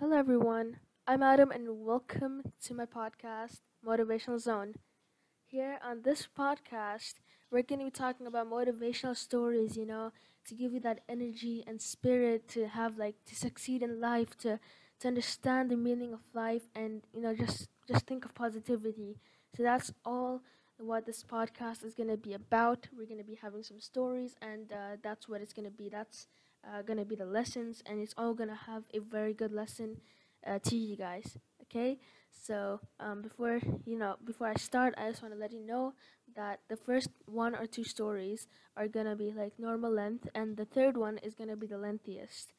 Hello, everyone. I'm Adam, and welcome to my podcast, Motivational Zone. Here on this podcast, we're going to be talking about motivational stories, you know, to give you that energy and spirit to have, like, to succeed in life, to, to understand the meaning of life, and, you know, just, just think of positivity. So that's all what this podcast is going to be about. We're going to be having some stories, and uh, that's what it's going to be. That's uh, gonna be the lessons, and it's all gonna have a very good lesson uh, to you guys. Okay, so um, before you know, before I start, I just want to let you know that the first one or two stories are gonna be like normal length, and the third one is gonna be the lengthiest.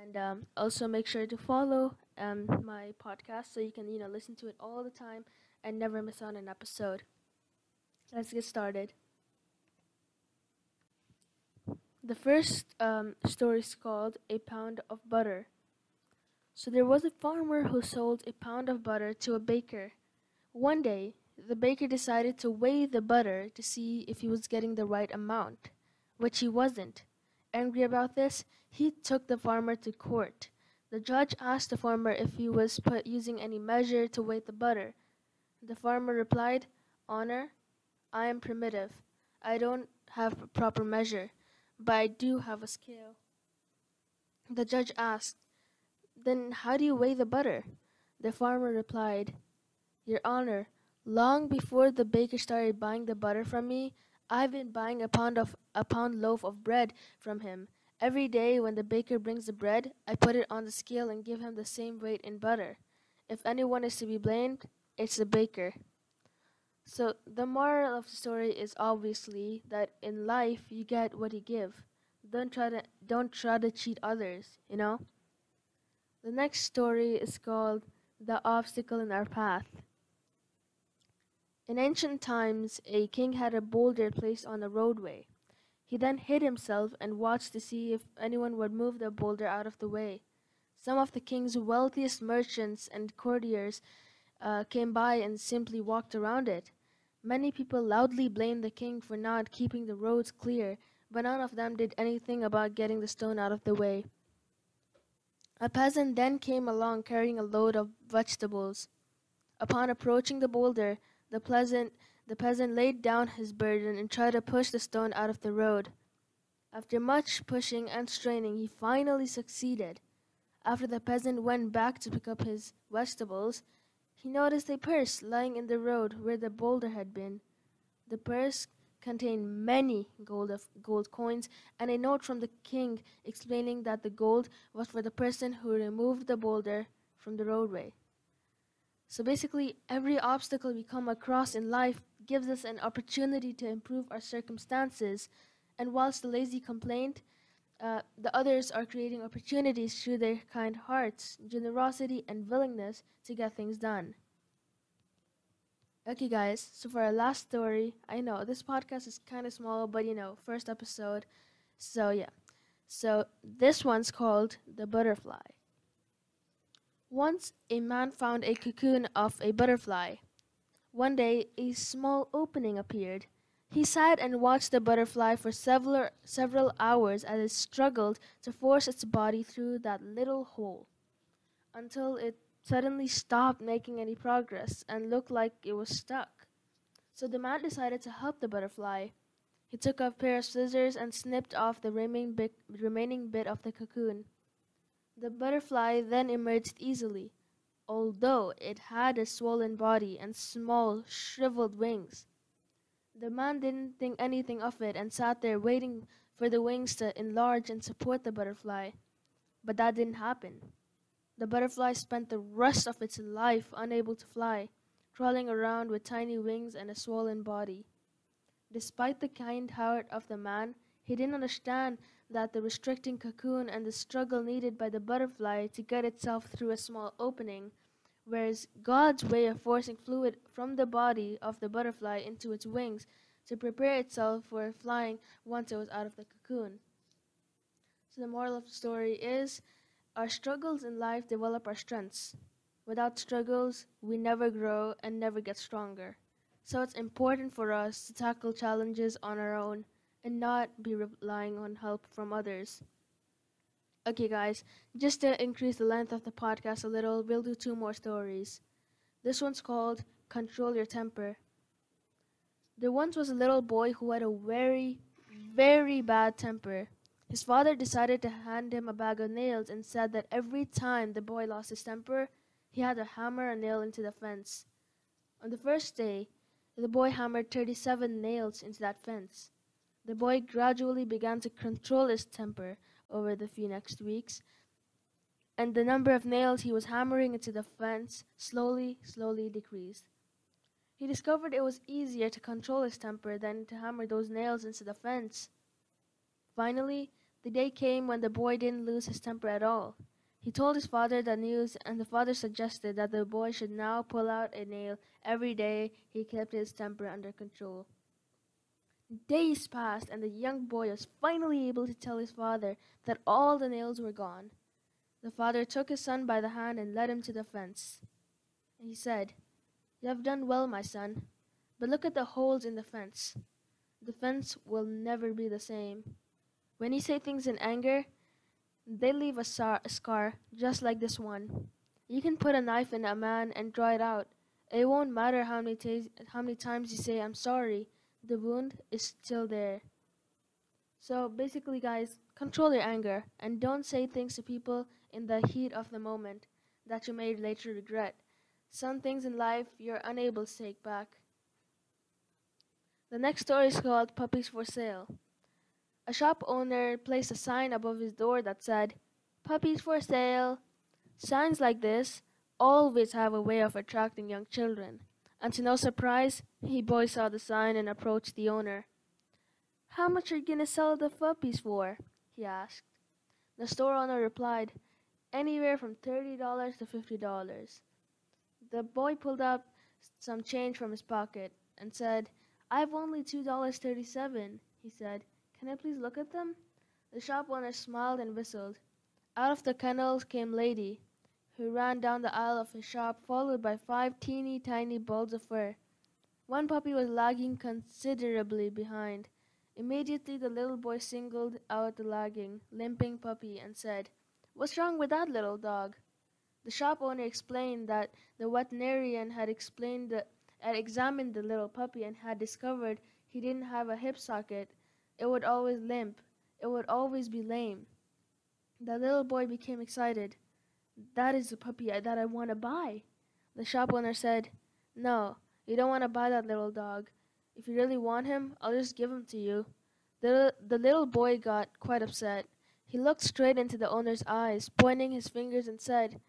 And um, also make sure to follow um, my podcast so you can you know listen to it all the time and never miss out an episode. Let's get started. The first um, story is called A Pound of Butter. So there was a farmer who sold a pound of butter to a baker. One day, the baker decided to weigh the butter to see if he was getting the right amount, which he wasn't. Angry about this, he took the farmer to court. The judge asked the farmer if he was using any measure to weigh the butter. The farmer replied, Honor, I am primitive. I don't have proper measure but I do have a scale. The judge asked, Then how do you weigh the butter? The farmer replied, Your Honor, long before the baker started buying the butter from me, I've been buying a pound of a pound loaf of bread from him. Every day when the baker brings the bread, I put it on the scale and give him the same weight in butter. If anyone is to be blamed, it's the baker. So the moral of the story is obviously that in life you get what you give. Don't try to don't try to cheat others, you know? The next story is called The Obstacle in Our Path. In ancient times, a king had a boulder placed on a roadway. He then hid himself and watched to see if anyone would move the boulder out of the way. Some of the king's wealthiest merchants and courtiers uh, came by and simply walked around it. Many people loudly blamed the king for not keeping the roads clear, but none of them did anything about getting the stone out of the way. A peasant then came along carrying a load of vegetables. Upon approaching the boulder, the, pleasant, the peasant laid down his burden and tried to push the stone out of the road. After much pushing and straining, he finally succeeded. After the peasant went back to pick up his vegetables, he noticed a purse lying in the road where the boulder had been. The purse contained many gold of gold coins and a note from the king explaining that the gold was for the person who removed the boulder from the roadway. So basically, every obstacle we come across in life gives us an opportunity to improve our circumstances. And whilst the lazy complained, uh, the others are creating opportunities through their kind hearts, generosity, and willingness to get things done. Okay, guys, so for our last story, I know this podcast is kind of small, but you know, first episode. So, yeah. So, this one's called The Butterfly. Once a man found a cocoon of a butterfly. One day, a small opening appeared. He sat and watched the butterfly for several, several hours as it struggled to force its body through that little hole until it suddenly stopped making any progress and looked like it was stuck. So the man decided to help the butterfly. He took a pair of scissors and snipped off the remaining bit, remaining bit of the cocoon. The butterfly then emerged easily, although it had a swollen body and small, shriveled wings. The man didn't think anything of it and sat there waiting for the wings to enlarge and support the butterfly. But that didn't happen. The butterfly spent the rest of its life unable to fly, crawling around with tiny wings and a swollen body. Despite the kind heart of the man, he didn't understand that the restricting cocoon and the struggle needed by the butterfly to get itself through a small opening whereas God's way of forcing fluid from the body of the butterfly into its wings to prepare itself for flying once it was out of the cocoon. So, the moral of the story is our struggles in life develop our strengths. Without struggles, we never grow and never get stronger. So, it's important for us to tackle challenges on our own and not be relying on help from others. Okay, guys, just to increase the length of the podcast a little, we'll do two more stories. This one's called Control Your Temper. There once was a little boy who had a very, very bad temper. His father decided to hand him a bag of nails and said that every time the boy lost his temper, he had to hammer a nail into the fence. On the first day, the boy hammered 37 nails into that fence. The boy gradually began to control his temper over the few next weeks, and the number of nails he was hammering into the fence slowly, slowly decreased. He discovered it was easier to control his temper than to hammer those nails into the fence. Finally, the day came when the boy didn't lose his temper at all. He told his father the news, and the father suggested that the boy should now pull out a nail every day he kept his temper under control. Days passed, and the young boy was finally able to tell his father that all the nails were gone. The father took his son by the hand and led him to the fence. He said, you have done well, my son, but look at the holes in the fence. The fence will never be the same. When you say things in anger, they leave a, a scar just like this one. You can put a knife in a man and draw it out. It won't matter how many, how many times you say, I'm sorry, the wound is still there. So basically, guys, control your anger and don't say things to people in the heat of the moment that you may later regret. Some things in life you're unable to take back. The next story is called Puppies for Sale. A shop owner placed a sign above his door that said, Puppies for sale. Signs like this always have a way of attracting young children. And to no surprise, he boy saw the sign and approached the owner. How much are you going to sell the puppies for? he asked. The store owner replied, Anywhere from $30 to $50. The boy pulled out some change from his pocket and said, I've only $2.37, he said. Can I please look at them? The shop owner smiled and whistled. Out of the kennels came Lady, who ran down the aisle of his shop, followed by five teeny tiny balls of fur. One puppy was lagging considerably behind. Immediately the little boy singled out the lagging, limping puppy and said, What's wrong with that little dog? The shop owner explained that the veterinarian had explained that had examined the little puppy and had discovered he didn't have a hip socket. It would always limp. It would always be lame. The little boy became excited. That is the puppy that I want to buy. The shop owner said, No, you don't want to buy that little dog. If you really want him, I'll just give him to you. The, the little boy got quite upset. He looked straight into the owner's eyes, pointing his fingers, and said,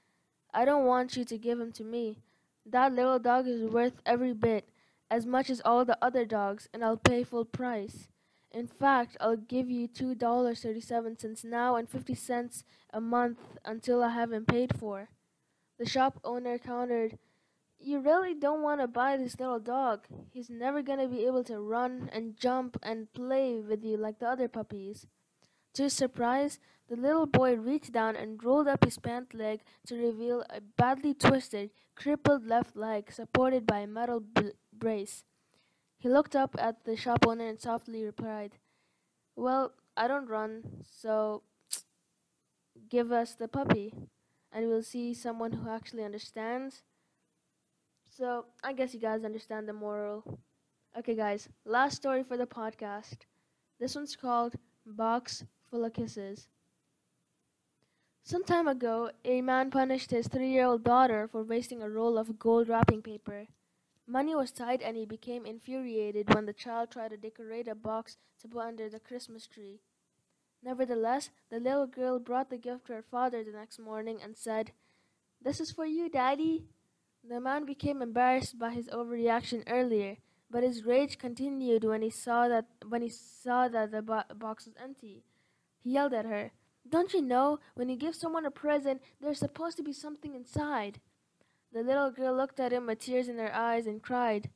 I don't want you to give him to me. That little dog is worth every bit, as much as all the other dogs, and I'll pay full price. In fact, I'll give you two dollars thirty-seven cents now and fifty cents a month until I have him paid for. The shop owner countered, You really don't want to buy this little dog. He's never going to be able to run and jump and play with you like the other puppies. To his surprise, the little boy reached down and rolled up his pant leg to reveal a badly twisted, crippled left leg supported by a metal brace. He looked up at the shop owner and softly replied, Well, I don't run, so give us the puppy, and we'll see someone who actually understands. So, I guess you guys understand the moral. Okay, guys, last story for the podcast. This one's called Box Full of Kisses. Some time ago, a man punished his three year old daughter for wasting a roll of gold wrapping paper. Money was tight, and he became infuriated when the child tried to decorate a box to put under the Christmas tree. Nevertheless, the little girl brought the gift to her father the next morning and said, This is for you, Daddy. The man became embarrassed by his overreaction earlier, but his rage continued when he saw that when he saw that the bo- box was empty. He yelled at her, don't you know, when you give someone a present, there's supposed to be something inside? The little girl looked at him with tears in her eyes and cried,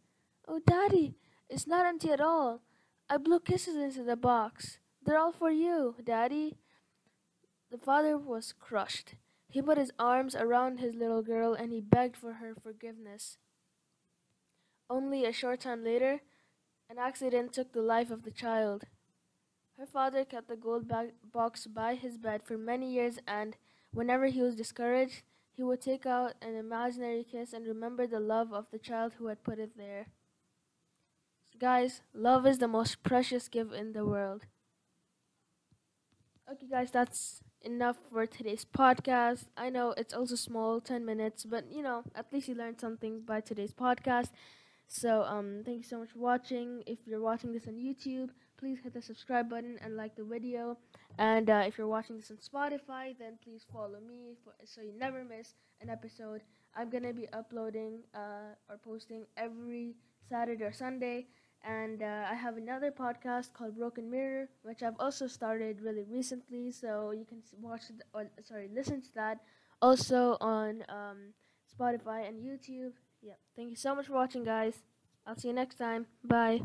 Oh, Daddy, it's not empty at all. I blew kisses into the box. They're all for you, Daddy. The father was crushed. He put his arms around his little girl and he begged for her forgiveness. Only a short time later, an accident took the life of the child. Her father kept the gold box by his bed for many years, and whenever he was discouraged, he would take out an imaginary kiss and remember the love of the child who had put it there. Guys, love is the most precious gift in the world. Okay, guys, that's enough for today's podcast. I know it's also small, 10 minutes, but you know, at least you learned something by today's podcast. So, um, thank you so much for watching. If you're watching this on YouTube, please hit the subscribe button and like the video. And uh, if you're watching this on Spotify, then please follow me for, so you never miss an episode. I'm gonna be uploading uh, or posting every Saturday or Sunday. And uh, I have another podcast called Broken Mirror, which I've also started really recently. So you can watch or sorry, listen to that also on um, Spotify and YouTube. Yep. Thank you so much for watching, guys. I'll see you next time. Bye.